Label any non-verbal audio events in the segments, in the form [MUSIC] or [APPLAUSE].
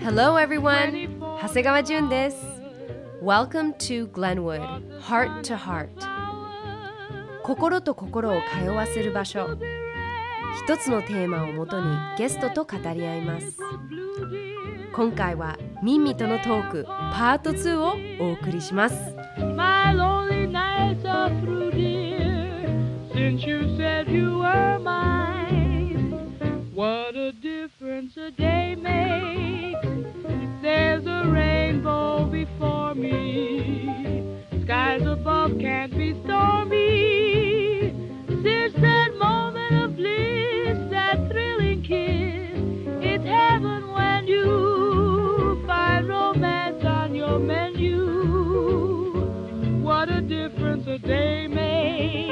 Hello everyone 長谷川純です Welcome to Glenwood Heart to Heart 心と心を通わせる場所一つのテーマをもとにゲストと語り合います今回はミンミとのトークパート2をお送りします My lonely nights are through, dear, since you said you were mine. What a day makes. There's a rainbow before me. Skies above can't be stormy. Since that moment of bliss, that thrilling kiss, it's heaven when you find romance on your menu. What a difference a day made,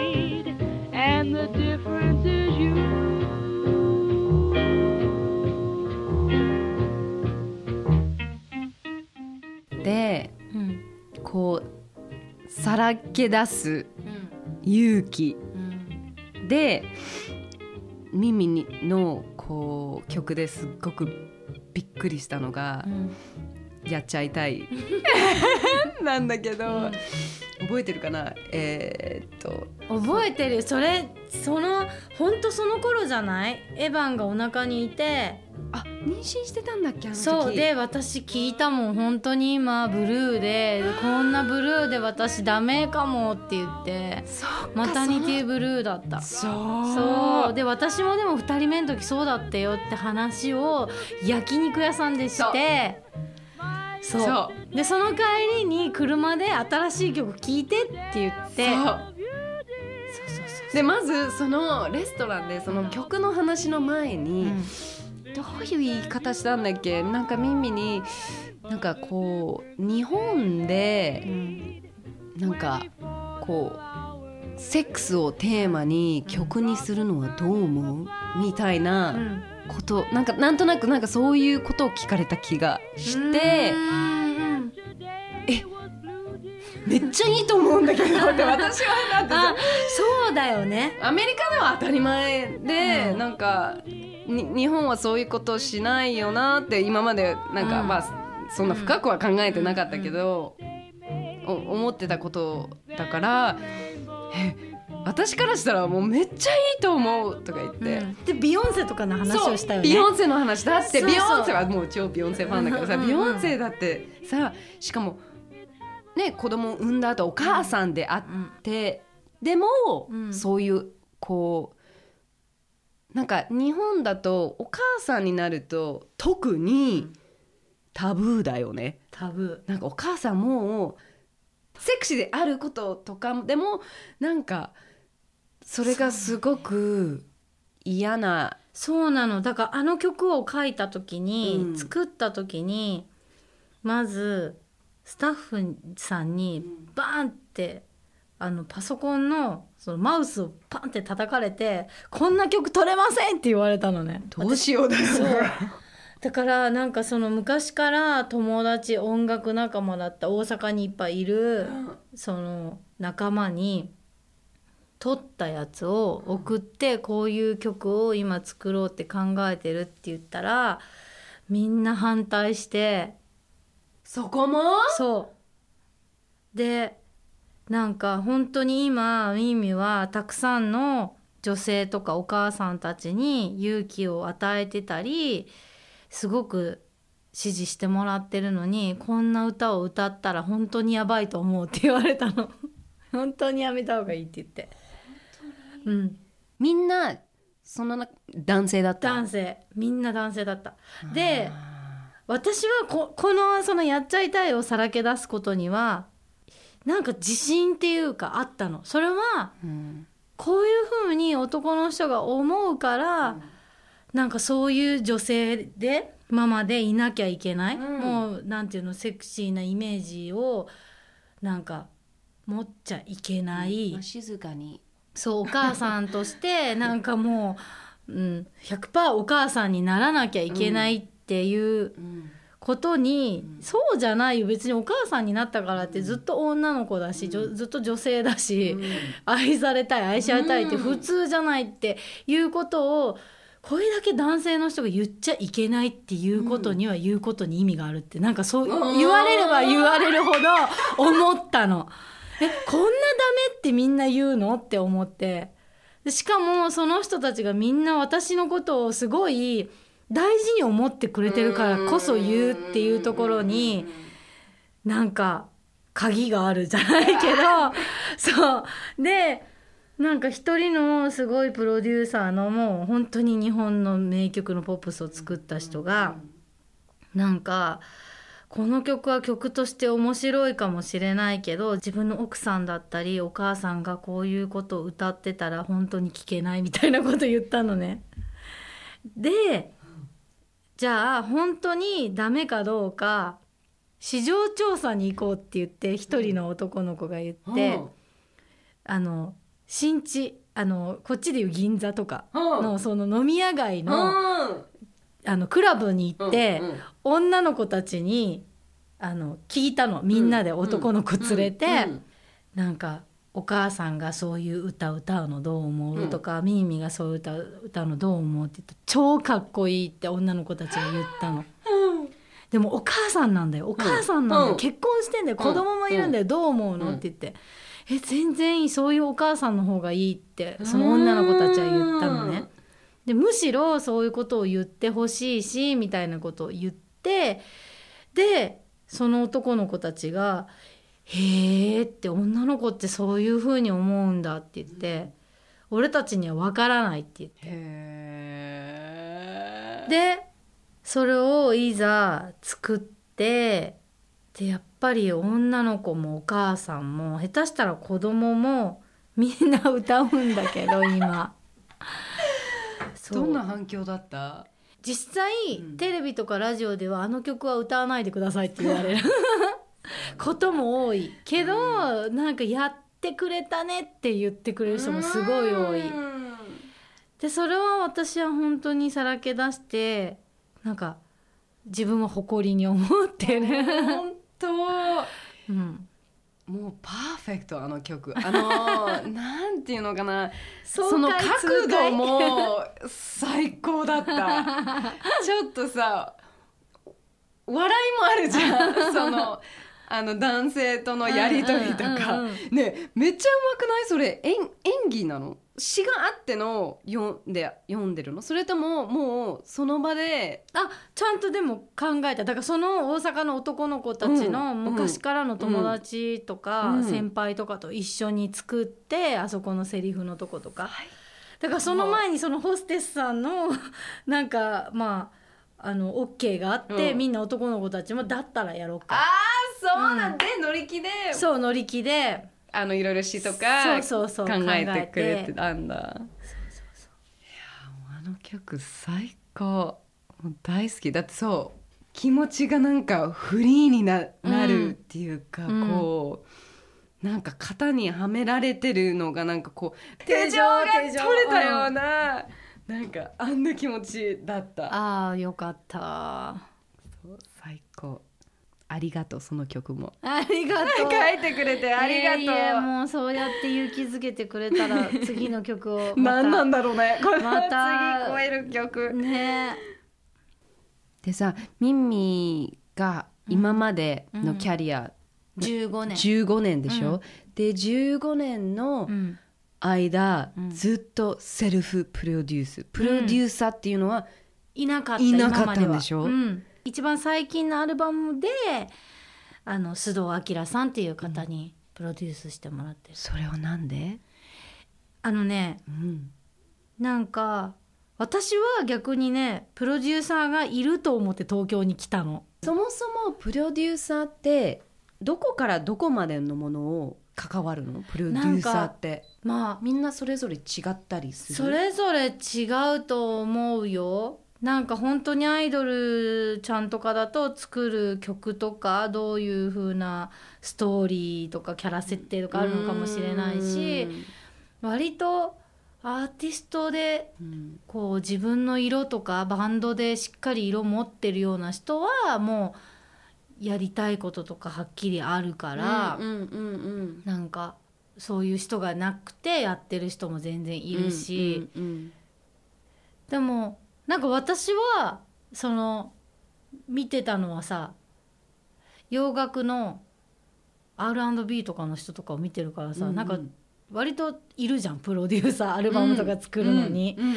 うんこうさらけ出す勇気うんでミミにのこう曲ですっごくびっくりしたのがうん「やっちゃいたい」[LAUGHS] なんだけど、覚えてるかな？えーっと。覚えてる。それその本当その頃じゃない？エヴァンがお腹にいて。あ妊娠してたんだっけあの時？そう。で私聞いたもん。本当に今ブルーで。こんなブルーで私ダメかもって言って。そうかマタニティブルーだった。そう。そう。で私もでも2人目の時そうだったよって話を焼肉屋さんでして。そう。そでその帰りに車で新しい曲聴いてって言って。でまずそのレストランでその曲の話の前に、どういう言い方したんだっけ？なんかミミになんかこう日本でうんなんかこうセックスをテーマに曲にするのはどう思う？みたいなこと、なんかなんとなくなんかそういうことを聞かれた気がしてうんめっちゃいいと思うんだけどって [LAUGHS] 私はだってそうだよね。アメリカでは当たり前で、うん。なんかに日本はそういうことしないよなって今までなんか、うん。まあそんな深くは考えてなかったけど、お思ってたことだからえ私からしたらもうめっちゃいいと思うとか言って。でビヨンセとかの話をしたよね。ビヨンセの話だって。ビヨンセはもう超ビヨンセファンだからさ、うんうんうん。ビヨンセだってさしかもね子供を産んだ後お母さんであって、でも、うん。そういうこうなんか日本だとお母さんになると特にタブーだよね。タブなんかお母さんもセクシーであることとかでもなんかそれがすごく嫌なーそうなの。だからあの曲を書いた時に、うん。作った時にまずスタッフさんにバーンってあのパソコンのそのマウスをパンって叩かれて「こんな曲取れません!」って言われたのね。どうしようだよだからなんかその昔から友達音楽仲間だった大阪にいっぱいいるその仲間に撮ったやつを送ってこういう曲を今作ろうって考えてるって言ったらみんな反対してそこも？そう。でなんか本当に今ミミはたくさんの女性とかお母さんたちに勇気を与えてたりすごく支持してもらってるのにこんな歌を歌ったら本当にやばいと思うって言われたの。[LAUGHS] 本当にやめた方がいいって言って。うん。みんなそのな男性だった？男性。みんな男性だった。で私はここのそのやっちゃいたいをさらけ出すことにはなんか自信っていうかあったの。それはうんこういうふうに男の人が思うから、なんかそういう女性でママでいなきゃいけない、うん。もうなんていうのセクシーなイメージをなんか持っちゃいけない、まあ静かに。そうお母さんとしてなんかもう、うん、100%お母さんにならなきゃいけないっていううんことに、そうじゃないよ。別にお母さんになったからってずっと女の子だし、じょずっと女性だし、愛されたい愛し合いたいって普通じゃないっていうことをこれだけ男性の人が言っちゃいけないっていうことには言うことに意味があるってなんかそううん。言われれば言われるほど思ったの。えこんなダメってみんな言うの？って思って。でしかもその人たちがみんな私のことをすごい大事に思ってくれてるからこそ言うっていうところになんか鍵があるじゃないけど [LAUGHS] そうでなんか一人のすごいプロデューサーのもう本当に日本の名曲のポップスを作った人がなんかこの曲は曲として面白いかもしれないけど自分の奥さんだったりお母さんがこういうことを歌ってたら本当に聞けないみたいなこと言ったのね。でじゃあ本当にダメかどうか市場調査に行こうって言って一人の男の子が言って、あの新地あのこっちでいう銀座とかのその飲み屋街のあのクラブに行って、女の子たちにあの聞いたの。みんなで男の子連れて、なんかお母さんがそういう歌歌うのどう思う、とかミーミーがそういう歌歌うのどう思うって言ったら超かっこいいって女の子たちが言ったの。でもお母さんなんだよ。お母さんなんだよ、うん。結婚してんだよ。子供もいるんだよ、どう思うのって言って「え全然いいそういうお母さんの方がいい」ってその女の子たちは言ったのね。でむしろそういうことを言ってほしいしみたいなことを言ってでその男の子たちが「へえ」って女の子ってそういうふうに思うんだって言って「俺たちには分からない」って言って。でそれをいざ作ってでやっぱり女の子もお母さんも下手したら子供もみんな歌うんだけど [LAUGHS] 今。[LAUGHS] どんな反響だった？実際、うん。テレビとかラジオではあの曲は歌わないでくださいって言われる [LAUGHS] ことも多いけど、なんかやってくれたねって言ってくれる人もすごい多い。でそれは私は本当にさらけ出してなんか自分は誇りに思ってる、本当。[LAUGHS] うん、もうパーフェクトあの曲。あの [LAUGHS] なんていうのかな。その角度も最高だった。[LAUGHS] ちょっとさ笑いもあるじゃん。そのあの男性とのやり取りとか、うんうんうんねめっちゃうまくない？それ。演演技なの？詩があっての読んで読んでるの？それとももうその場であちゃんとでも考えた。だからその大阪の男の子たちのうん昔からの友達とかうん先輩とかと一緒に作ってあそこのセリフのとことか。だからその前にそのホステスさんのなんかまああの OK があって、うん。みんな男の子たちもだったらやろうか。ああそうなんで、乗り気で。そう乗り気で。あのいろいろ詩とかそうそうそう考えてくれてたんだ。いやもうあの曲最高。もう大好き。だってそう気持ちがなんかフリーにななるっていうか、うん。こうなんか型にはめられてるのがなんかこう手錠が取れたような、なんかあんな気持ちだった。ああよかった。そう最高ありがとうその曲も。ありがとう。[LAUGHS] 書いてくれてありがとう。いやもうそうやって勇気づけてくれたら [LAUGHS] 次の曲をまた。何なんだろうね。これまた次超える曲。ね。でさミンミが今までのキャリア、15年。15年でしょ、うん。で15年のうん。間、うん。ずっとセルフプロデュース。プロデューサーっていうのは、いなかったいなかったんでしょ？うん、一番最近のアルバムであの須藤明さんっていう方にプロデュースしてもらってる、それはなんで、あのねうん、なんか私は逆にねプロデューサーがいると思って東京に来たの。そもそもプロデューサーってどこからどこまでのものを関わるの？プロデューサーって。まあみんなそれぞれ違ったりする？それぞれ違うと思うよなんか本当にアイドルちゃんとかだと作る曲とかどういう風なストーリーとかキャラ設定とかあるのかもしれないし割とアーティストでうんこう自分の色とかバンドでしっかり色持ってるような人はもうやりたいこととかはっきりあるから、なんかそういう人がなくてやってる人も全然いるし。でもなんか私はその見てたのはさ洋楽の R&B とかの人とかを見てるからさ、うんうん。なんか割といるじゃんプロデューサーアルバムとか作るのに、うんうん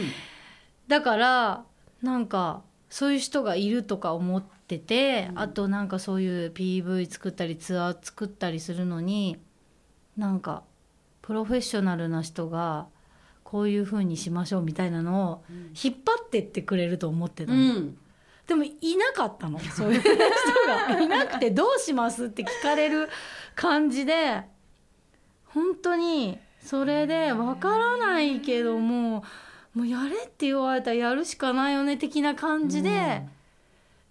だからなんかそういう人がいるとか思ってて、うん。あとなんかそういう PV 作ったりツアー作ったりするのになんかプロフェッショナルな人がこういう風にしましょうみたいなのを引っ張ってってくれると思ってたの、うん。でもいなかったの。そういう人が。いなくて「どうします?」って聞かれる感じで本当にそれで分からないけどももうやれって言われたらやるしかないよね的な感じで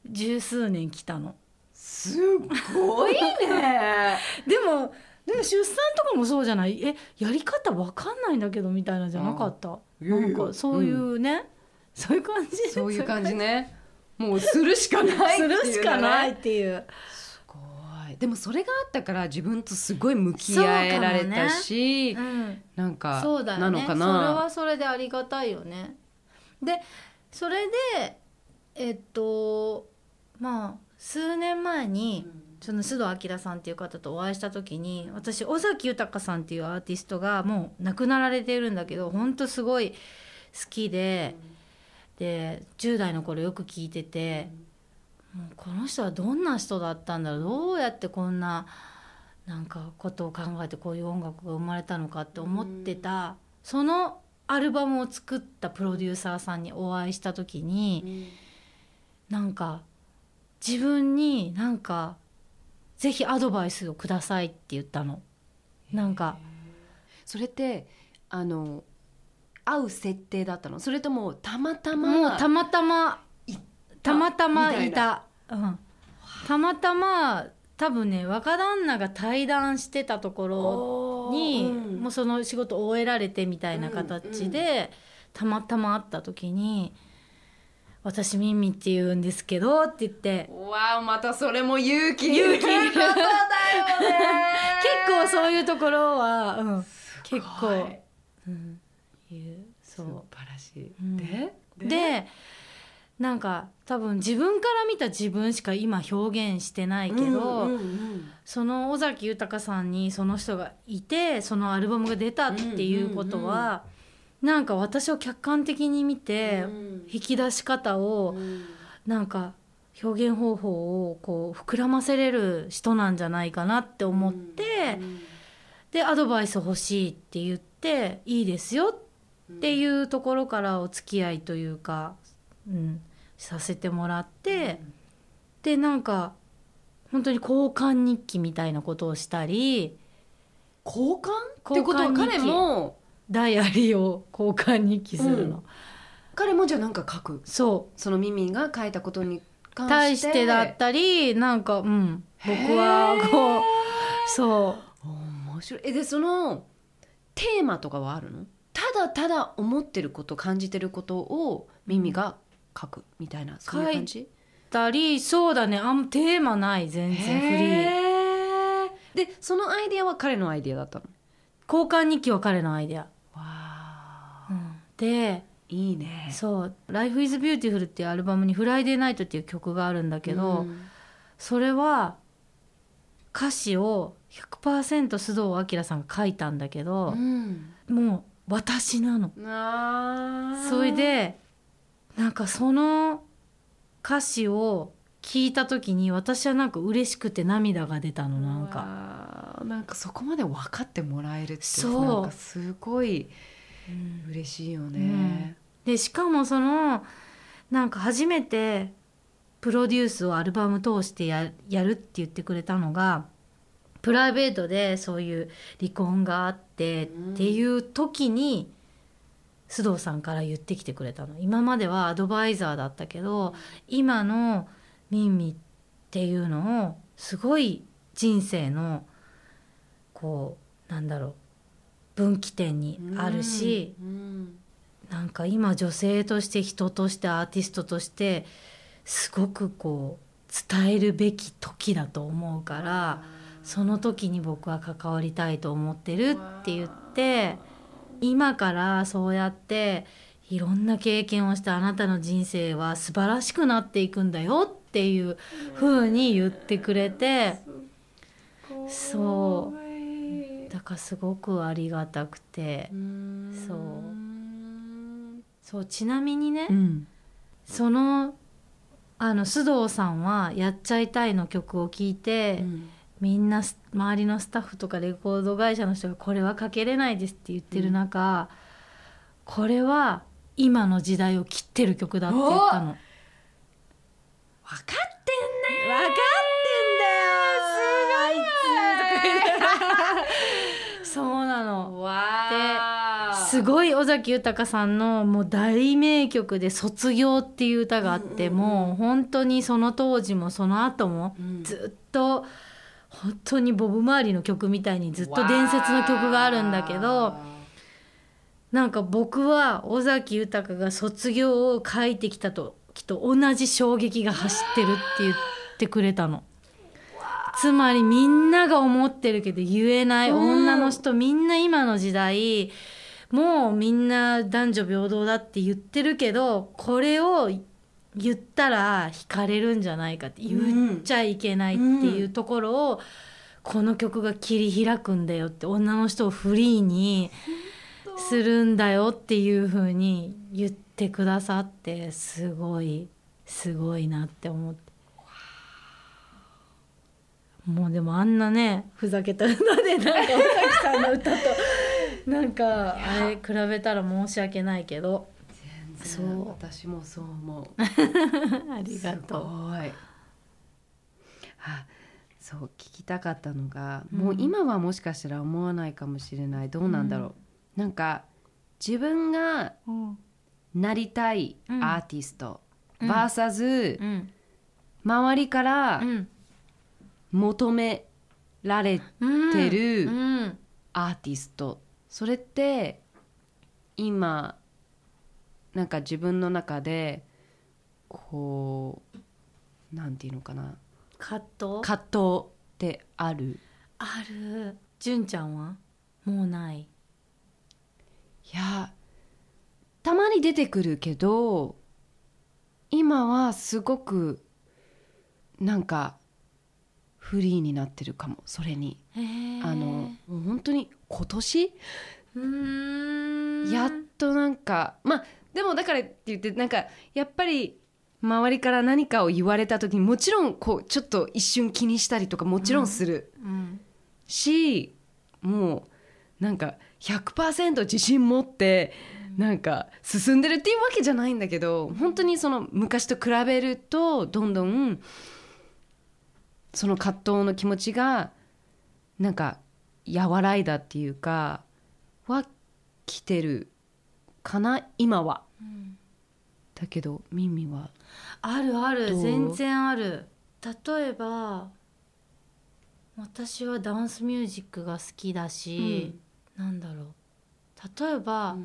十数年来たの。すごいね。[LAUGHS] でもでも出産とかもそうじゃない？えやり方分かんないんだけどみたいなじゃなかった？なんかそういうね、そういう感じ？そういう感じね。もうするしかないっていうするしかないっていう。すごい。でもそれがあったから自分とすごい向き合えられたし、うんなんかそうだよね。なのかそれはなそれでありがたいよね。でそれでえっとまあ数年前に、その須藤明さんっていう方とお会いした時に私尾崎豊さんっていうアーティストがもう亡くなられているんだけど本当すごい好きで、で10代の頃よく聞いてて、もうこの人はどんな人だったんだろうどうやってこんななんかことを考えてこういう音楽が生まれたのかって思ってた、そのアルバムを作ったプロデューサーさんにお会いした時に、なんか自分になんかぜひアドバイスをくださいって言ったの。なんか。それってあの会う設定だったの？それともたまたまもうたまたまたまたまいみた。うん、たまたま多分ね若旦那が対談してたところに、うん。もうその仕事を終えられてみたいな形で、たまたま会った時に「私ミンミって言うんですけど」って言って。わあまたそれも勇気。勇気いることだよね。[LAUGHS] 結構そういうところは、うん、結構。い、うん、言う。そ素晴らしい、うん。で？うでなんか多分自分から見た自分しか今表現してないけど、うんうんうんその尾崎豊さんにその人がいてそのアルバムが出たっていうことは、なんか私を客観的に見て、うん。引き出し方をうん。なんか表現方法をこう膨らませれる人なんじゃないかなって思って、うん。でアドバイス欲しいって言っていいですよっていうところからお付き合いというか、うん、させてもらって、でなんか本当に交換日記みたいなことをしたり交換？ってことは彼もダイアリーを交換日記するの、うん。彼もじゃあなんか書く？そう。そのミミが書いたことに関して？対してだったりなんかうん。僕はこうそう。面白い。えでそのテーマとかはあるの？ただただ思ってること感じてることをミミが書くみたいなそういう感じ？たりそうだね。あんテーマない全然フリー。でそのアイディアは彼のアイディアだったの？交換日記は彼のアイデア、わあうんでいいね。そう「Life is Beautiful」っていうアルバムに「フライデーナイト」っていう曲があるんだけど、うん。それは歌詞を100%須藤明さんが書いたんだけどう、ん。もう私なの。それでなんかその歌詞を聞いた時に私はなんか嬉しくて涙が出たのなんか。かなんかそこまで分かってもらえるってそう。なんかすごいうん。嬉しいよね、でしかもそのなんか初めてプロデュースをアルバム通してややるって言ってくれたのがプライベートでそういう離婚があってっていう時に須藤さんから言ってきてくれたの。今まではアドバイザーだったけど今のミンミっていうのをすごい人生のこうなんだろう分岐点にあるし、うんなんか今女性として人としてアーティストとしてすごくこう伝えるべき時だと思うからその時に僕は関わりたいと思ってるって言って今からそうやっていろんな経験をしてあなたの人生は素晴らしくなっていくんだよっていう風に言ってくれてそうだからすごくありがたくて。そう。そうちなみにね、うん。そのあの須藤さんは「やっちゃいたい」の曲を聴いて、みんなす周りのスタッフとかレコード会社の人が「これはかけれないです」って言ってる中、これは今の時代を切ってる曲だって言ったの。分かってんね分かってんだよすごいそうなの。わすごい尾崎豊さんのもう大名曲で「卒業」っていう歌があって、もう本当にその当時もその後もうん。ずっと本当にボブ周りの曲みたいにずっと伝説の曲があるんだけどなんか僕は尾崎豊が卒業を書いてきた時と同じ衝撃が走ってるって言ってくれたの。つまりみんなが思ってるけど言えない女の人、みんな今の時代もうみんな男女平等だって言ってるけどこれを言ったら惹かれるんじゃないかって言っちゃいけないっていうところを、この曲が切り開くんだよって女の人をフリーにするんだよっていう風に言ってくださってすごいすごいなって思って。もうでもあんなねふざけた歌でなんか尾崎さんの歌と [LAUGHS] なんかあれ比べたら申し訳ないけど。そそう。う私もそう思う。[LAUGHS] ありがとう。すごい。あそう聞きたかったのが、うん。もう今はもしかしたら思わないかもしれない。どうなんだろう、なんか自分がうん。なりたいうん。アーティスト、うん。VS うん。周りからうん求められうん。てるうん。アーティスト。それって今なんか自分の中でこうなんていうのかな。葛藤？葛藤ってある？ある。純ちゃんは？もうない？いやたまに出てくるけど今はすごくなんかフリーになってるかもそれに。あのもう本当に今年？やっとなんかまあでもだからって言ってなんかやっぱり周りから何かを言われた時にもちろんこうちょっと一瞬気にしたりとかもちろんする。うん。し、もうなんか100%自信持ってなんか進んでるっていうわけじゃないんだけど本当にその昔と比べるとどんどんその葛藤の気持ちがなんか和らいだっていうかは来てるかな今は。だけどミミは。あるある全然ある。例えば私はダンスミュージックが好きだし、なんだろう。例えば、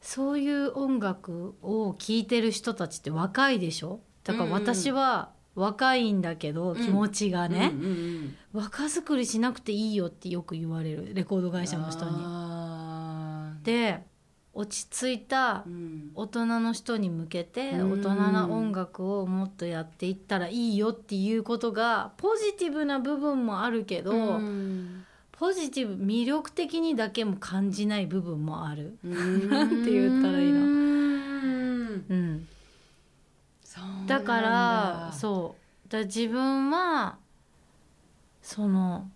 そういう音楽を聴いてる人たちって若いでしょ？だからうんうん。私は若いんだけど、気持ちがね、うんうんうん若作りしなくていいよってよく言われる。レコード会社の人に。で落ち着いたうん。大人の人に向けてうん。大人な音楽をもっとやっていったらいいよっていうことがポジティブな部分もあるけど、うん。ポジティブ魅力的にだけも感じない部分もある。なん。[LAUGHS] て言ったらいいの。のうん、だ。からそう。だ自分はその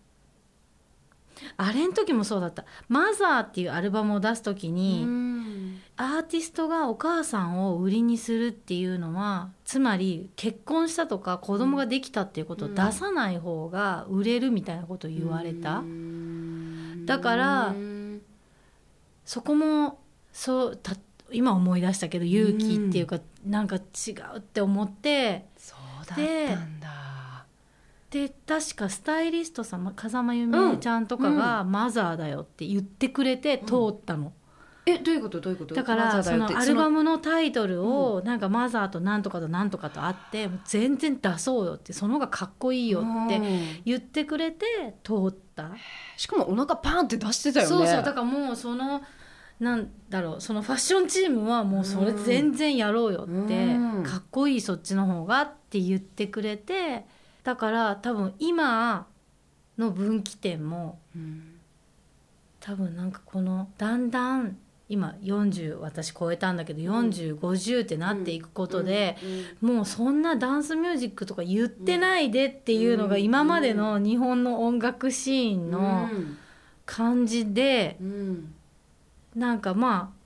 あれん時もそうだった「マザーっていうアルバムを出す時に、アーティストがお母さんを売りにするっていうのはつまり結婚したとか子供ができたっていうことを出さない方が売れるみたいなことを言われた、だからそこもそうた今思い出したけど勇気っていうか、なんか違うって思ってそうだったんだ。で確かスタイリストさんま風間由美ちゃんとかが「マザーだよ」って言ってくれて通ったの。えどういうこと？どういうこと？だからそのアルバムのタイトルをなん。かマザーとなんとかとなんとかとあって全然出そうよってその方がかっこいいよって言ってくれて通った、しかもお腹パーンって出してたよね。そうそうだからもうそのなんだろうそのファッションチームはもうそれ全然やろうよって、うん。かっこいいそっちの方がって言ってくれてだから多分今の分岐点も多分なんかこのだんだん今40私超えたんだけど4050ってなっていくことで、もうそんなダンスミュージックとか言ってないでっていうのが今までの日本の音楽シーンの感じでうんなんかまあ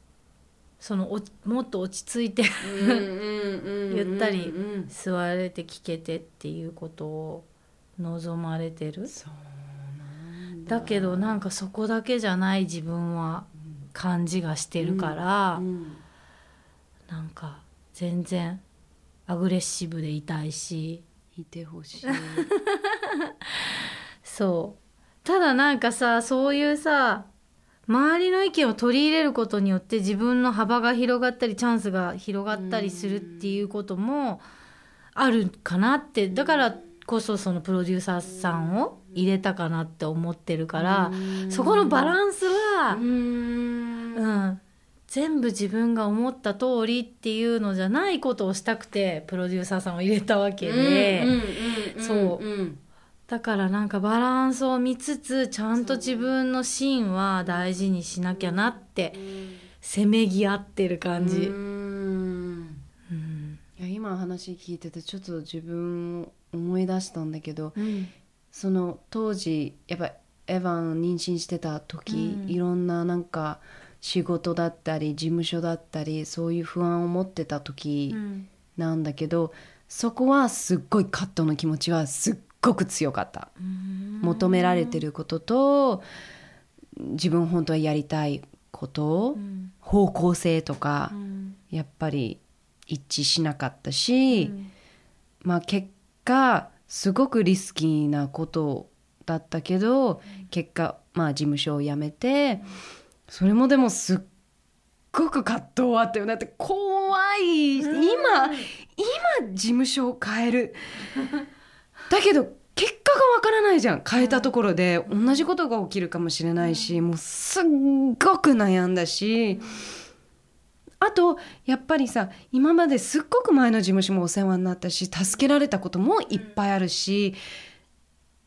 そのおもっと落ち着いてゆゆったり座れて聴けてっていうことを望まれてる。そうなんだ。だけどなんかそこだけじゃない自分は感じがしてるから、うん。なんか全然アグレッシブでいたいし。いてほしい。[LAUGHS] そう。ただなんかさそういうさ周りの意見を取り入れることによって自分の幅が広がったりチャンスが広がったりするっていうこともあるかなって。だからこそそのプロデューサーさんを入れたかなって思ってるからそこのバランスはう、ん。うん、全部自分が思った通りっていうのじゃないことをしたくてプロデューサーさんを入れたわけで。そううんだからなんかバランスを見つつちゃんと自分のシーンは大事にしなきゃなってせめぎ合ってる感じ、うん。うん。いや今話聞いててちょっと自分を思い出したんだけどうん。その当時やっぱエヴァン妊娠してた時、うん。いろんななんか仕事だったり事務所だったりそういう不安を持ってた時なんだけど、そこはすっごい葛藤の気持ちはすっごく強かった。求められてることと自分本当はやりたいこと、うん。方向性とか、うん。やっぱり一致しなかったし、まあ結果すごくリスキーなことだったけど、結果まあ事務所を辞めて、それもでもすっごく葛藤あったよだって怖い、今今事務所を変えるだけど結果がわからないじゃん。変えたところで。同じことが起きるかもしれないし、もうすっごく悩んだし、あとやっぱりさ今まですっごく前の事務所もお世話になったし助けられたこともいっぱいあるし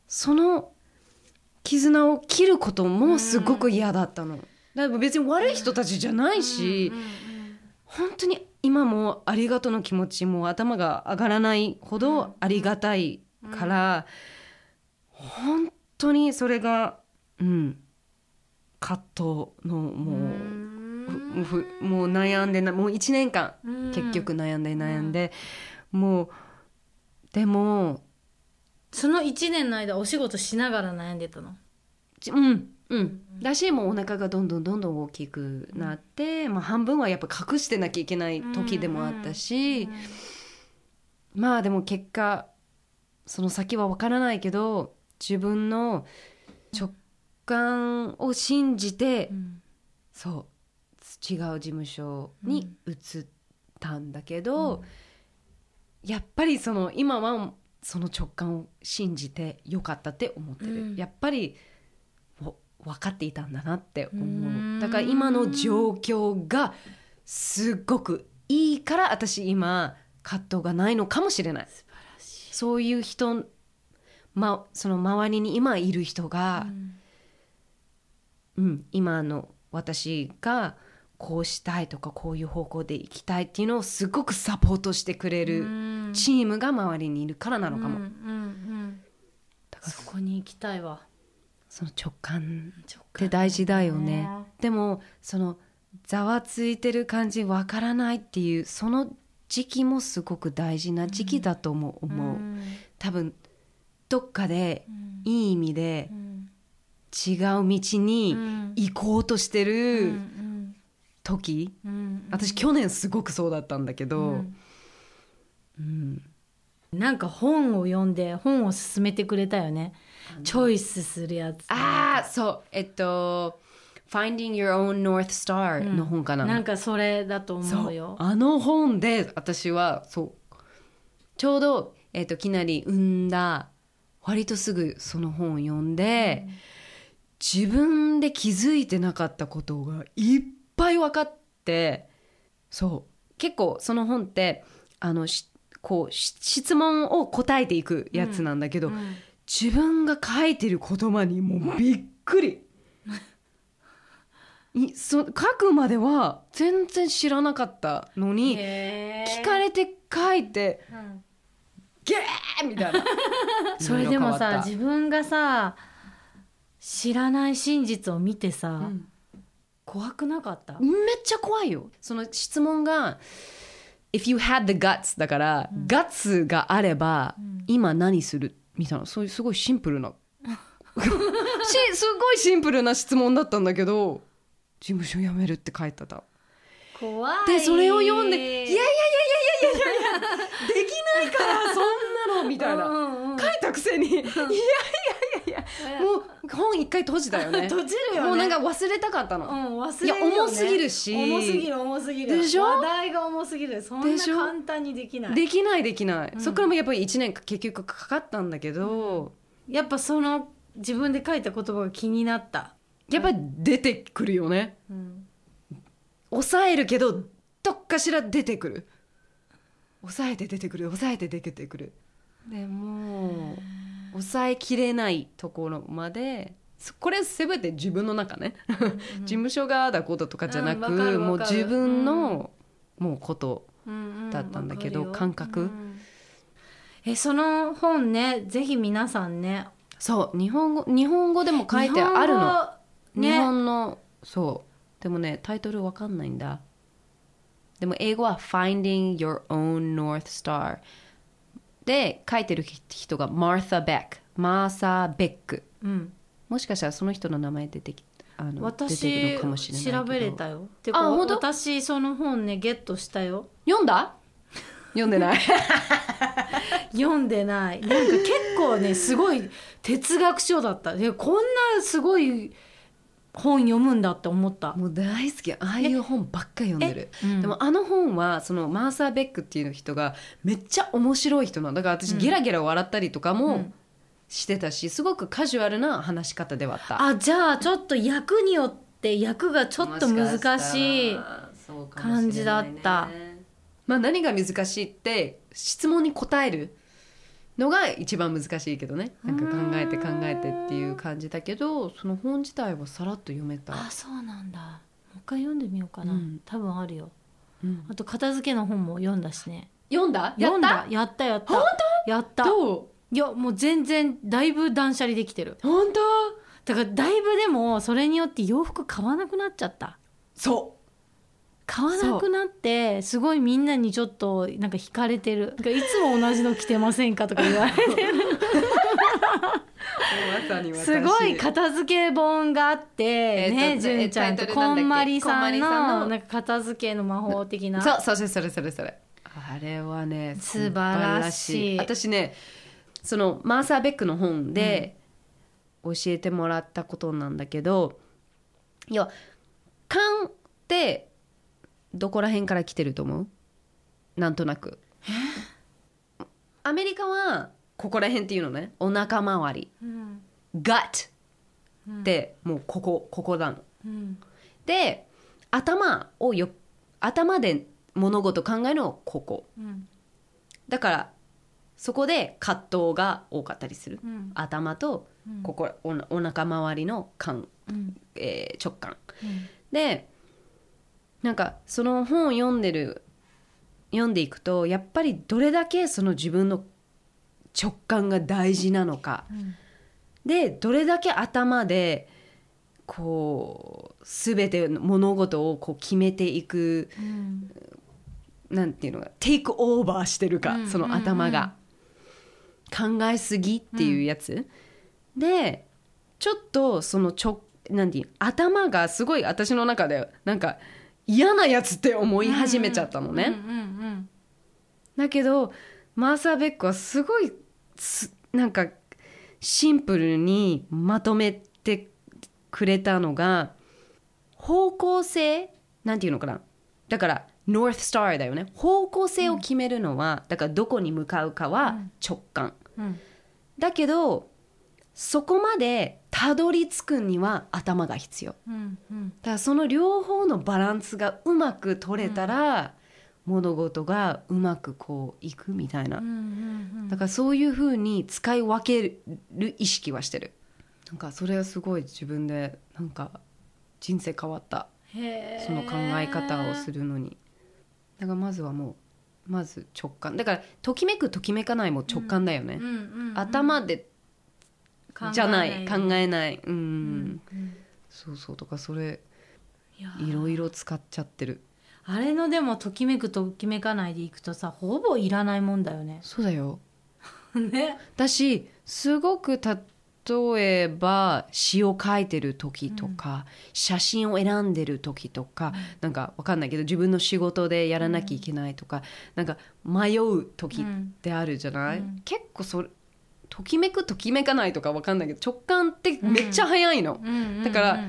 その絆を切ることもすごく嫌だったの。だから別に悪い人たちじゃないし、本当に今もありがとうの気持ちも頭が上がらないほどありがたいから、本当にそれがうん葛藤のもう,もう悩んでなもう1年間結局悩んで悩んで、もうでもその1年の間お仕事しながら悩んでたの？ちうん。うん。だしもうお腹がどんどんどんどん大きくなって、まあ、半分はやっぱ隠してなきゃいけない時でもあったし、まあでも結果その先は分からないけど自分の直感を信じて、うん。そう違う事務所に移ったんだけど、やっぱりその今はその直感を信じてよかったって思ってる、うん。やっぱりわ分かっていたんだなって思う。うん。だから今の状況がすっごくいいから私今葛藤がないのかもしれない。素そういう人、ま、その周りに今いる人が、うん、今の私がこうしたいとかこういう方向で行きたいっていうのをすごくサポートしてくれるうん。チームが周りにいるからなのかも、うんうんうん。だからそこに行きたいわ。その直感直って大事だよね。でもそのざわついてる感じわからないっていうその時期もすごく大事な時期だとも思う、ん。多分どっかでうん。いい意味でうん違う道にうん。行こうとしてうるん。時、うん私去年すごくそうだったんだけど、うん。うん。なんか本を読んで本を勧めてくれたよね。チョイスするやつ。ああそう。えっと「Finding Your Own North Star」の本かな、なんかそれだと思うよ。あの本で私はそう。ちょうど、えっときなり産んだ割とすぐその本を読んで、自分で気づいてなかったことがいっぱぱい分かってそう。結構その本ってあのしこうし質問を答えていくやつなんだけど、うん。自分が書いてる言葉にもうびっくり。い [LAUGHS] そ書くまでは全然知らなかったのに聞かれて書いてうん。ゲーみたいな。[LAUGHS] それでもさ自分がさ知らない真実を見てさ、うん。怖くなかった？めっちゃ怖いよ。その質問が「If you had the guts」だから、ガッツがあれば、今何する？みたいな。そういうすごいシンプルな。[LAUGHS] しすごいシンプルな質問だったんだけど事務所辞めるって書いてた。怖い。でそれを読んで「いやいやいやいやいやいやいやできないからそんなの」みたいな、うんうん書いたくせに「いやいやいやいや。もう本一回閉じたよね。[LAUGHS] 閉じるよね。もうなんか忘れたかったの、うん、忘れね、いや重すぎるし。重すぎる重すぎる。でしょ？話題が重すぎる。そんな簡単にできない。できないできない、うん。そこからもやっぱり1年結局かかったんだけど、やっぱその自分で書いた言葉が気になった、やっぱり出てくるよね。うん、抑えるけどどっかしら出てくる。抑えて出てくる抑えて出てくる。でも抑えきれないところまでそこれ全て自分の中ね。事務所がだこととかじゃなく、うんもう自分の、もうことうんうんだったんだけどわかるよ。感覚。うんえその本ねぜひ皆さんね。そう日本語日本語でも書いてあるの日本のそう。でもねタイトルわかんないんだ。でも英語は Finding Your Own North Star で書いてる人がマーサ・ベックマーサ・ベックうん。もしかしたらその人の名前出てきあの私るかもしれないけど。調べれたよ。てかあ本当？私その本ねゲットしたよ。読んだ？読んでない？[LAUGHS] 読んでない。なんか結構ねすごい哲学書だった。でこんなすごい本読むんだって思った。もう大好き。ああいう本ばっかり読んでる、うん。でもあの本はそのマーサー・ベックっていう人がめっちゃ面白い人なんだから私ゲラゲラ笑ったりとかもうん。してたしすごくカジュアルな話し方ではあった。あじゃあちょっと役によって役がちょっと難しい感じだった。まあ何が難しいって質問に答えるのが一番難しいけどね。なんか考えて考えてっていう感じだけどその本自体はさらっと読めた、あそうなんだ。もう一回読んでみようかな、うん。多分あるよ。うん。あと片付けの本も読んだしね。読んだ？や読んっただ。やったやった。本やった。どう？いやもう全然だいぶ断捨離できてる。本当？だからだいぶでもそれによって洋服買わなくなっちゃった。そ買わなくなってすごいみんなにちょっとなんか惹かれてる。いつも同じの着てませんかとか言われて [LAUGHS] うまさに私。すごい片付け本があってえーねと純ちゃんとえタイトルなんだっけ？こんまりさんのの。なんか片付けの魔法的な。そうそうそれそれそれ。あれはね素晴らしい。私ねそのマーサー・ベックの本で教えてもらったことなんだけど、いや勘ってどこら辺から来てると思う？なんとなく。アメリカはここら辺っていうのね。お腹周りうん。ガッってもうここここなの。うん。で頭をよ頭で物事考えるのはここ。うん。だからそこで葛藤が多かったりする、うん。頭とここおなお腹周りの感、うん。えー直感。うん。でなんかその本を読んでる読んでいくとやっぱりどれだけその自分の直感が大事なのか。うん。でどれだけ頭でこう全ての物事をこう決めていくうん。なんていうのがテイクオーバーしてるか、うん。その頭が、考えすぎっていうやつ、でちょっとそのちょなんていう頭がすごい私の中でなんか嫌なやつって思い始めちゃったのね、うんうんだけどマーサー・ベックはすごいすなんかシンプルにまとめてくれたのが方向性？なんていうのかな？だからノーススターだよね。方向性を決めるのは、だからどこに向かうかは直感、うん。だけどそこまでたどり着くには頭が必要。うんうん。だからその両方のバランスがうまく取れたら、物事がうまくこういくみたいな、うんうんだからそういうふうに使い分ける意識はしてる。なんかそれはすごい自分でなんか人生変わった。その考え方をするのに。だからまずはもうまず直感。だからときめくときめかないも直感だよね、うんうんうん。頭でじゃない考ええない。うん、うんうん。そうそうとかそれいやー。いろいろ使っちゃってる。あれのでもときめくときめかないでいくとさほぼいらないもんだよね。そうだよ。[LAUGHS] ね。だしすごく例えば詩を書いてる時とか、写真を選んでる時とか、なんかわかんないけど自分の仕事でやらなきゃいけないとか、なんか迷う時ってあるじゃない、うん。結構それときめくときめかないとかわかんないけど直感ってめっちゃ早いの、うんうんうんだから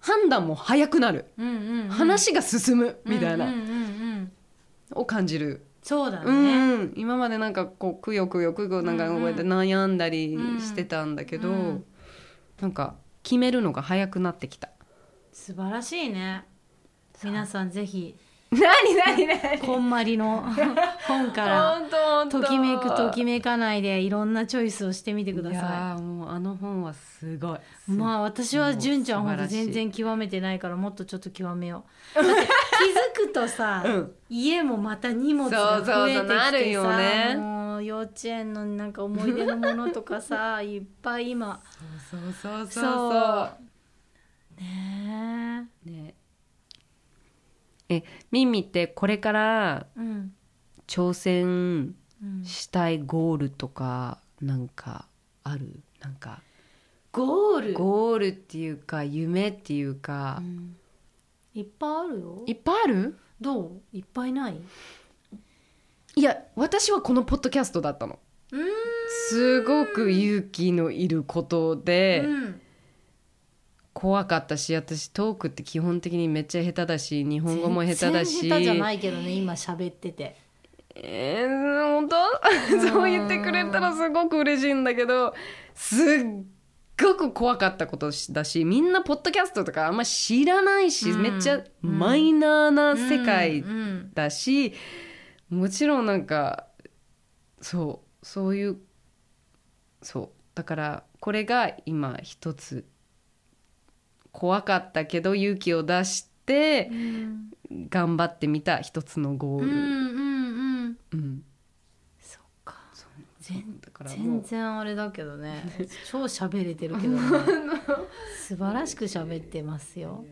判断も早くなる、うんうんうん。話が進むみたいな、うんうんうんうん。を感じる。そうだね、うんうん、今までなんかこうくよくよくよなんかこうやって悩んだりしてたんだけど、うん。なんか決めるのが早くなってきた。素晴らしいね。皆さんぜひ何何何？こんまりの本からときめくときめかないでいろんなチョイスをしてみてくだい。やさーもうあの本はすごい。いまあ私は純ちゃんほんと全然極めてないからもっとちょっと極めよう。気づくとさ、[LAUGHS] うん。家もまた荷物が増えてきてさね。もう幼稚園のなんか思い出のものとかさ [LAUGHS] いっぱい今。そうそうそうそそう。う。ねね。えミミってこれからえうん挑戦うんしたいゴールとかなんかある？なんかゴール？ゴールっていうか夢っていうか。う、ん。いっぱいあるよ。いっぱいある？どう？いっぱいない？いや私はこのポッドキャストだったの。うーん。すごく勇気のいることで、うん怖かったし私トークって基本的にめっちゃ下手だし日本語も下手だし。全然下手じゃないけどね今喋ってて。えー、本当？そう言ってくれたらすごく嬉しいんだけどすっごく怖かったことだしみんなポッドキャストとかあんま知らないし、うん。めっちゃマイナーな世界うんうんだし、もちろんなんかそうそういうそう。だからこれが今一つ怖かったけど勇気を出してうん頑張ってみた一つのゴール、うん。うんうんうん。そっか。全然あれだけどね。[LAUGHS] 超喋れてるけどね。[LAUGHS] 素晴らしく喋ってますよ。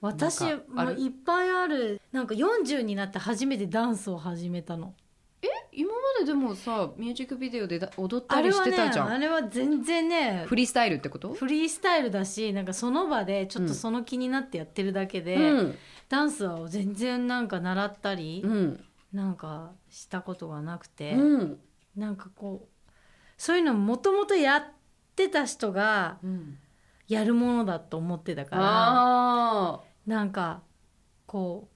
私もいっぱいある。なんか40になって初めてダンスを始めたの今まででもさミュージックビデオでだ踊ったりあれはねしてたじゃん、あれは全然ねフリースタイルってことフリースタイルだしなんかその場でちょっとその気になってやってるだけで、うん。ダンスは全然なんか習ったり、うん。なんかしたことがなくて、うん。なんかこうそういうのもともとやってた人がうん。やるものだと思ってたからあなんかこう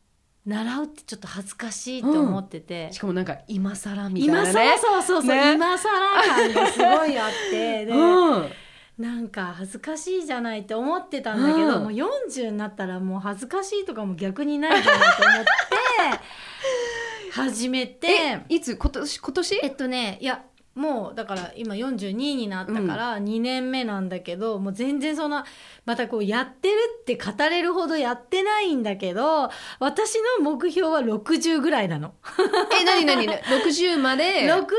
習うってちょっと恥ずかしいって思ってて。ー、しかもなんか今更みたいなね。今更そうそうそう、ね。今更感がすごいあって。[LAUGHS] で、うん。なんか恥ずかしいじゃないって思ってたんだけど、うん。もう40になったらもう恥ずかしいとかも逆にないかなと思って [LAUGHS] 始めて。えいつ？今年？今年？えっとねいやもうだから今42になったから2年目なんだけど、もう全然そんなまたこうやってるって語れるほどやってないんだけど私の目標は60ぐらいなの。え何何？60まで？60ぐ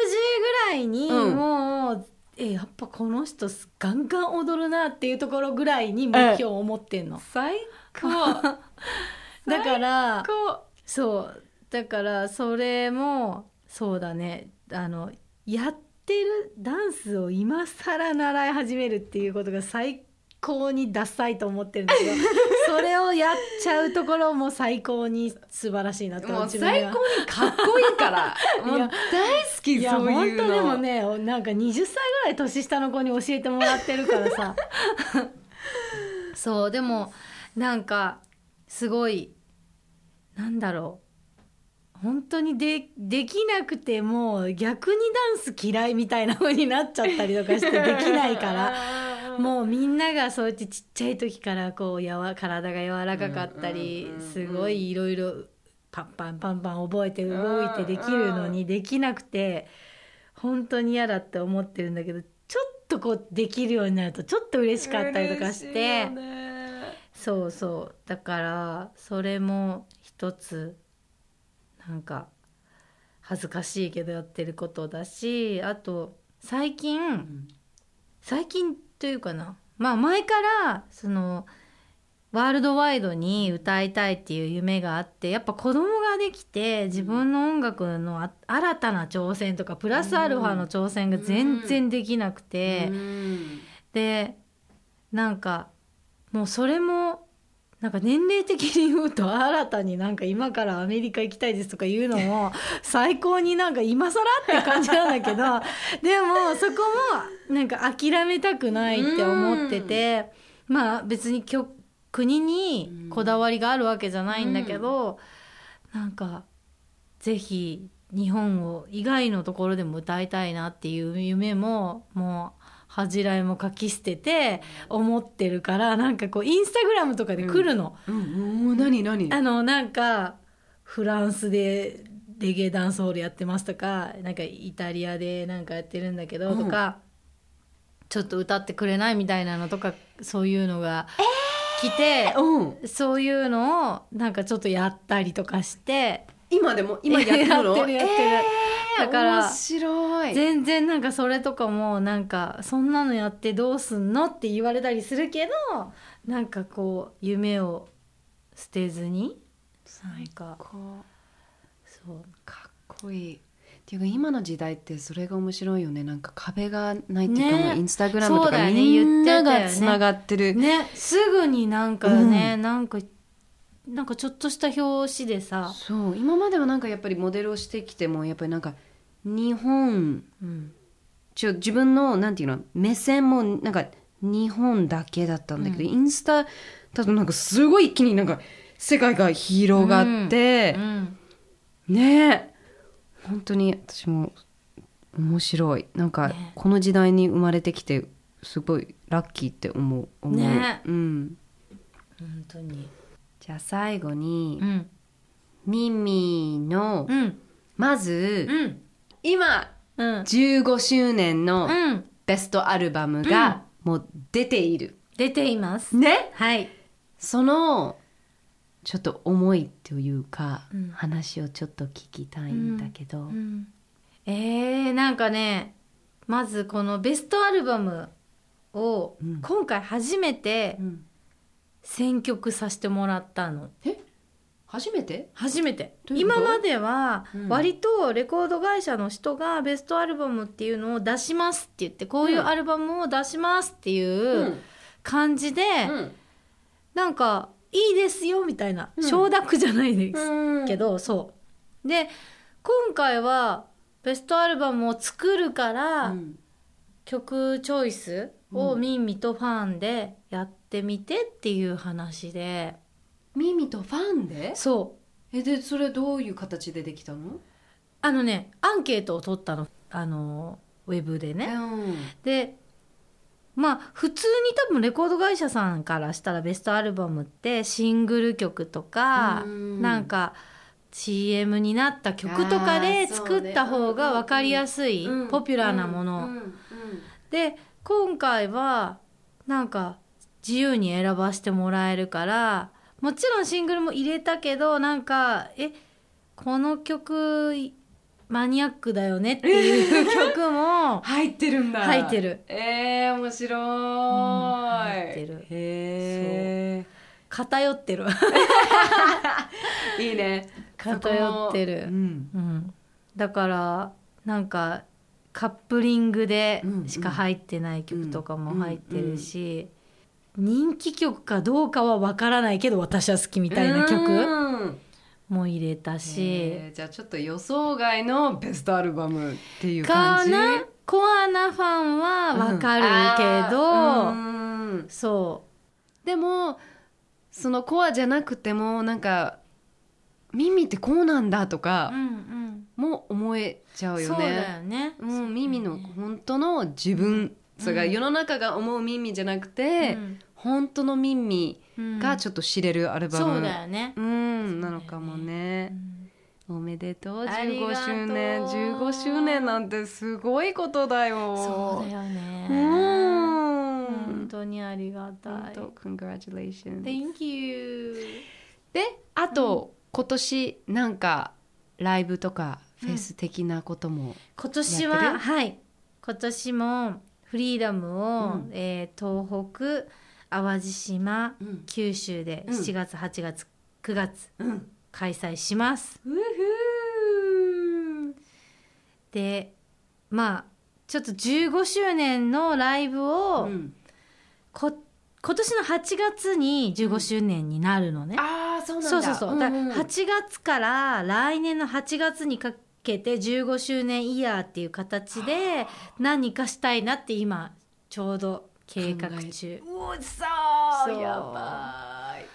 らいにうん。もう、えやっぱこの人ガンガン踊るなっていうところぐらいに目標を持ってんの。最高。[LAUGHS] だからそう。だからそれもそうだね。あのやってるダンスを今更習い始めるっていうことが最高にダサいと思ってるんだけどそれをやっちゃうところも最高に素晴らしいなともう最高にかっこいいから。[LAUGHS] もういや大好きいやそういうの。本当でもねなんか20歳ぐらい年下の子に教えてもらってるからさ。[LAUGHS] そうでもなんかすごいなんだろう本当にでできなくてもう逆にダンス嫌いみたいな風になっちゃったりとかしてできないから。[LAUGHS] もうみんながそうやってちっちゃい時からこうやわ体が柔らかかったりすごいいろいろパンパンパンパン覚えて動いてできるのにできなくて本当に嫌だって思ってるんだけどちょっとこうできるようになるとちょっと嬉しかったりとかして。そうそう。だからそれも一つなんか恥ずかしいけどやってることだしあと最近、最近というかな。まあ前からそのワールドワイドに歌いたいっていう夢があってやっぱ子供ができて自分の音楽のあ新たな挑戦とかプラスアルファの挑戦が全然できなくて、うん。でなんかもうそれもなんか年齢的に言うと新たになんか今からアメリカ行きたいですとか言うのも [LAUGHS] 最高になんか今更って感じなんだけど [LAUGHS] でもそこもなんか諦めたくないって思っててまあ別に国にこだわりがあるわけじゃないんだけどなんかぜひ日本を以外のところでも歌いたいなっていう夢ももう恥じらいも書き捨てて思ってるからなんかこうインスタグラムとかで来るの、うん。もう何何？あのなんかフランスでレゲエダンスホールやってますとかなんかイタリアでなんかやってるんだけどとか、ちょっと歌ってくれないみたいなのとかそういうのが来て、うん。そういうのをなんかちょっとやったりとかして。今でも今やってるの？[LAUGHS] やってるやってる。えーだから面白い。全然なんかそれとかもなんかそんなのやってどうすんのって言われたりするけどなんかこう夢を捨てずになんかそう。か。っこいい。っていうか今の時代ってそれが面白いよね。なんか壁がないっていうか、ね。インスタグラムとかみんながつながってる、ね。すぐになんかね、なんかなんかちょっとした表紙でさ、そう。今まではなんかやっぱりモデルをしてきてもやっぱりなんか日本うん、ちょ自分のなんていうの目線もなんか日本だけだったんだけど、インスタだとなんかすごい一気になんか世界が広がってう、ん、ねえ。本当に私も面白い。なんかね。この時代に生まれてきてすごいラッキーって思う思う、ね。うん、本当に。じゃあ最後に、うん。ミミの、うん。まず、うん今うん。15周年のうん。ベストアルバムがもう出ている、出ています。ね？はい。そのちょっと思いというか、うん。話をちょっと聞きたいんだけど、うん。えー、なんかねまずこのベストアルバムをうん。今回初めてうん。選曲させてもらったの。え？初めて？初めて。今まではうん。割とレコード会社の人がベストアルバムっていうのを出しますって言ってこういうアルバムを出しますっていう感じで、うん。なんかいいですよみたいなうん。承諾じゃないですうん。けど、そう。で今回はベストアルバムを作るから、うん。曲チョイスをミンミとファンでやってみてっていう話で、ミミとファンで？そう。えでそれどういう形でできたの？あのねアンケートを取ったの。あのウェブでね。うん。でまあ普通に多分レコード会社さんからしたらベストアルバムってシングル曲とかうん。なんか CM になった曲とかで作った方が分かりやすいうん。ポピュラーなもの。うん。うん。で今回はなんか自由に選ばせてもらえるからもちろんシングルも入れたけどなんかえこの曲マニアックだよねっていう曲も [LAUGHS] 入ってるんだ。入ってる。えー、面白い、入ってる。へ偏ってる。え [LAUGHS] いいね。偏ってる。うん。うん、だからなんかカップリングでしか入ってない曲とかも入ってるし、人気曲かどうかは分からないけど私は好きみたいな曲うん。も入れたし、えーじゃあちょっと予想外のベストアルバムっていうか感じ？なコアなファンは分かるけど、うん。そでもそのコアじゃなくてもなんか耳ってこうなんだとかうんも思えちゃう、うんよそうだね。よね。うん、耳の本当の自分、それが世の中が思う耳じゃなくて、本当の耳がちょっと知れるアルバム、そうだよね。うん、なのかもね。おめでとうありがとう。15周年15周年なんてすごいことだよ。そうだよね。うん。本当にありがたい。congratulations Thank you. であと、今年なんかライブとかフェス的なことも、今年やってる？ははい。今年もフリーダムを、うん。えー東北淡路島、うん。九州でうん。7月8月9月うん。開催します。でまあちょっと15周年のライブを、うん。こ今年の8月に15周年になるのね。ああそうなんだ。そうそうそう。だからんん。8月から来年の8月にかけて15周年イヤーっていう形で何かしたいなって今ちょうど計画中。うおさそう。やばい。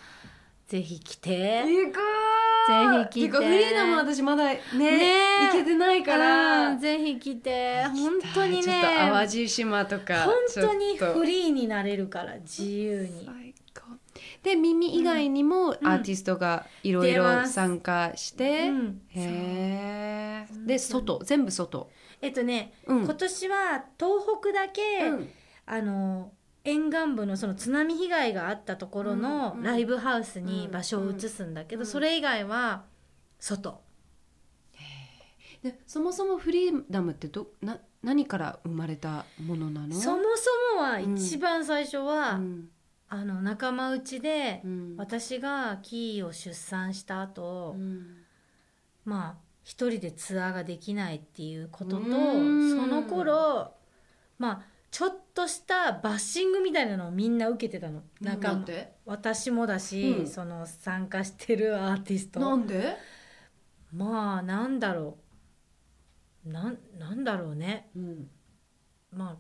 ぜひ来て。行くぜひ来て。フリーダム私まだねね。行けてないから。うんぜひ来て。本当にちょっとね。淡路島とか本当にフリーになれるから自由に。最高。で耳以外にもアーティストがいろいろ参加して、うん。へえで外。全部外、えっとね、うん。今年は東北だけ、うんあの沿岸部のその津波被害があったところのライブハウスに場所を移すんだけど、それ以外は外。でそもそもフリーダムってどな何から生まれたものなの？そもそもは一番最初は、うん。あの仲間内で、うん。私がキーを出産した後、うん。まあ一人でツアーができないっていうことと、うん。その頃まあちょっとしたバッシングみたいなのをみんな受けてたの。仲間なんで私もだし、うん。その参加してるアーティスト。なんで、まあなんだろう。なんなんだろうね。うん。まあ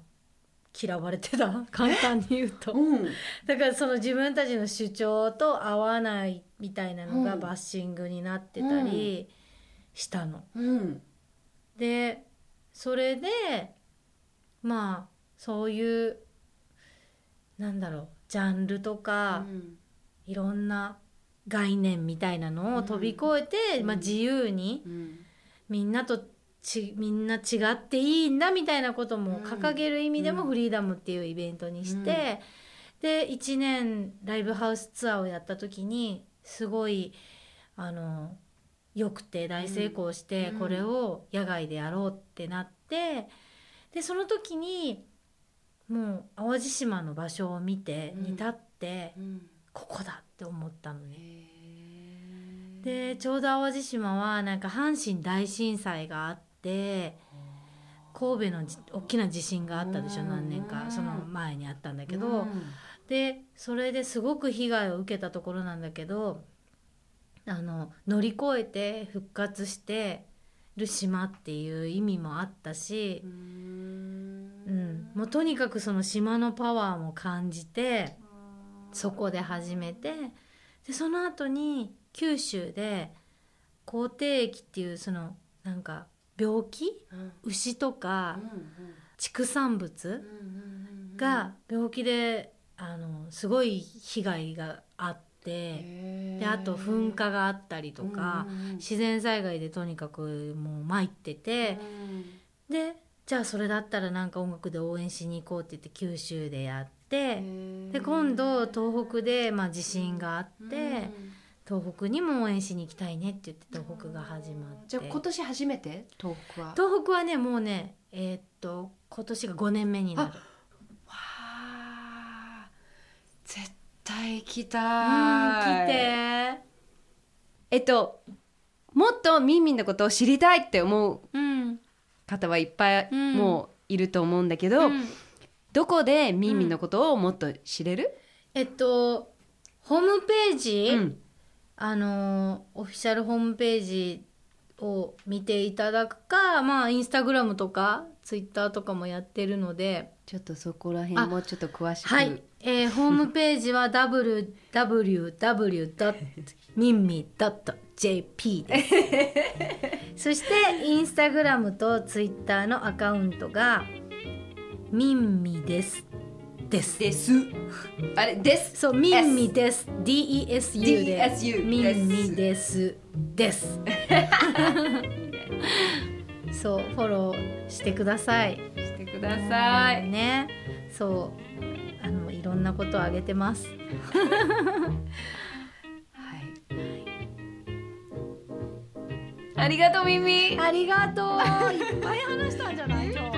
嫌われてた？簡単に言うと。うん。だからその自分たちの主張と合わないみたいなのがうん。バッシングになってたりしたの。うん。でそれでまあそういうなんだろうジャンルとか、いろんな概念みたいなのを飛び越えて、まあ、自由にうん。みんなとちみんな違っていいんだみたいなことも掲げる意味でもフリーダムっていうイベントにして、で1年ライブハウスツアーをやった時にすごいあのよくて大成功してうん。これを野外でやろうってなってでその時にもう淡路島の場所を見てうん。に立ってうん。ここだって思ったのね。へでちょうど淡路島はなんか阪神大震災があって神戸のじ大きな地震があったでしょうん。何年かその前にあったんだーけど、うん。でそれですごく被害を受けたところなんだけどあの乗り越えて復活してる島っていう意味もあったしう、ん。うん、もうとにかくその島のパワーも感じてそこで始めてでその後に九州で口蹄疫っていうそのなんか病気うん。牛とかうん畜産物が病気であのすごい被害があってへー。であと噴火があったりとかうんうんうん。自然災害でとにかくもう参っててでじゃあそれだったらなんか音楽で応援しに行こうって言って九州でやってで今度東北でまあ地震があって東北にも応援しに行きたいねって言って東北が始まって。じゃあ今年初めて？東北は。東北はねもうねえーっと今年が5年目になる。わあ絶対行きうんたい来て。えっともっとミンミンのことを知りたいって思ううん方はいっぱいうん。もういると思うんだけど、うん。どこでミンミンのことをもっと知れる、えっとホームページ、うん。あのーオフィシャルホームページを見ていただくかまあインスタグラムとかツイッターとかもやってるので。ちょっとそこら辺もうちょっと詳しくはい、えーホームページは www.minmi.jp です。そしてインスタグラムとツイッターのアカウントがミンミです。です。です。あれです。そうミンミです。DESU で DESU ミンミです。です。[LAUGHS] そうフォローしてください。してください。ね。そうろんなことをあげてます。[LAUGHS] はい。ありがとうミミ。ありがとう。いっぱい話したんじゃない？今日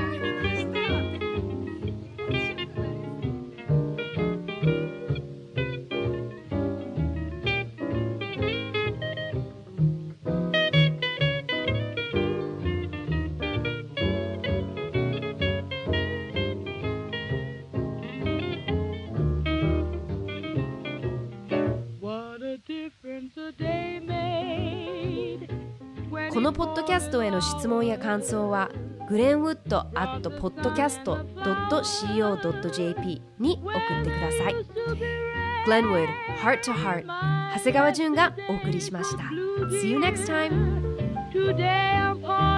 ス質問や感想はグレンウッドアットポッドキャスト .co.jp に送ってください。Glenwood Heart to Heart 長谷川淳がお送りしました。See you next time! い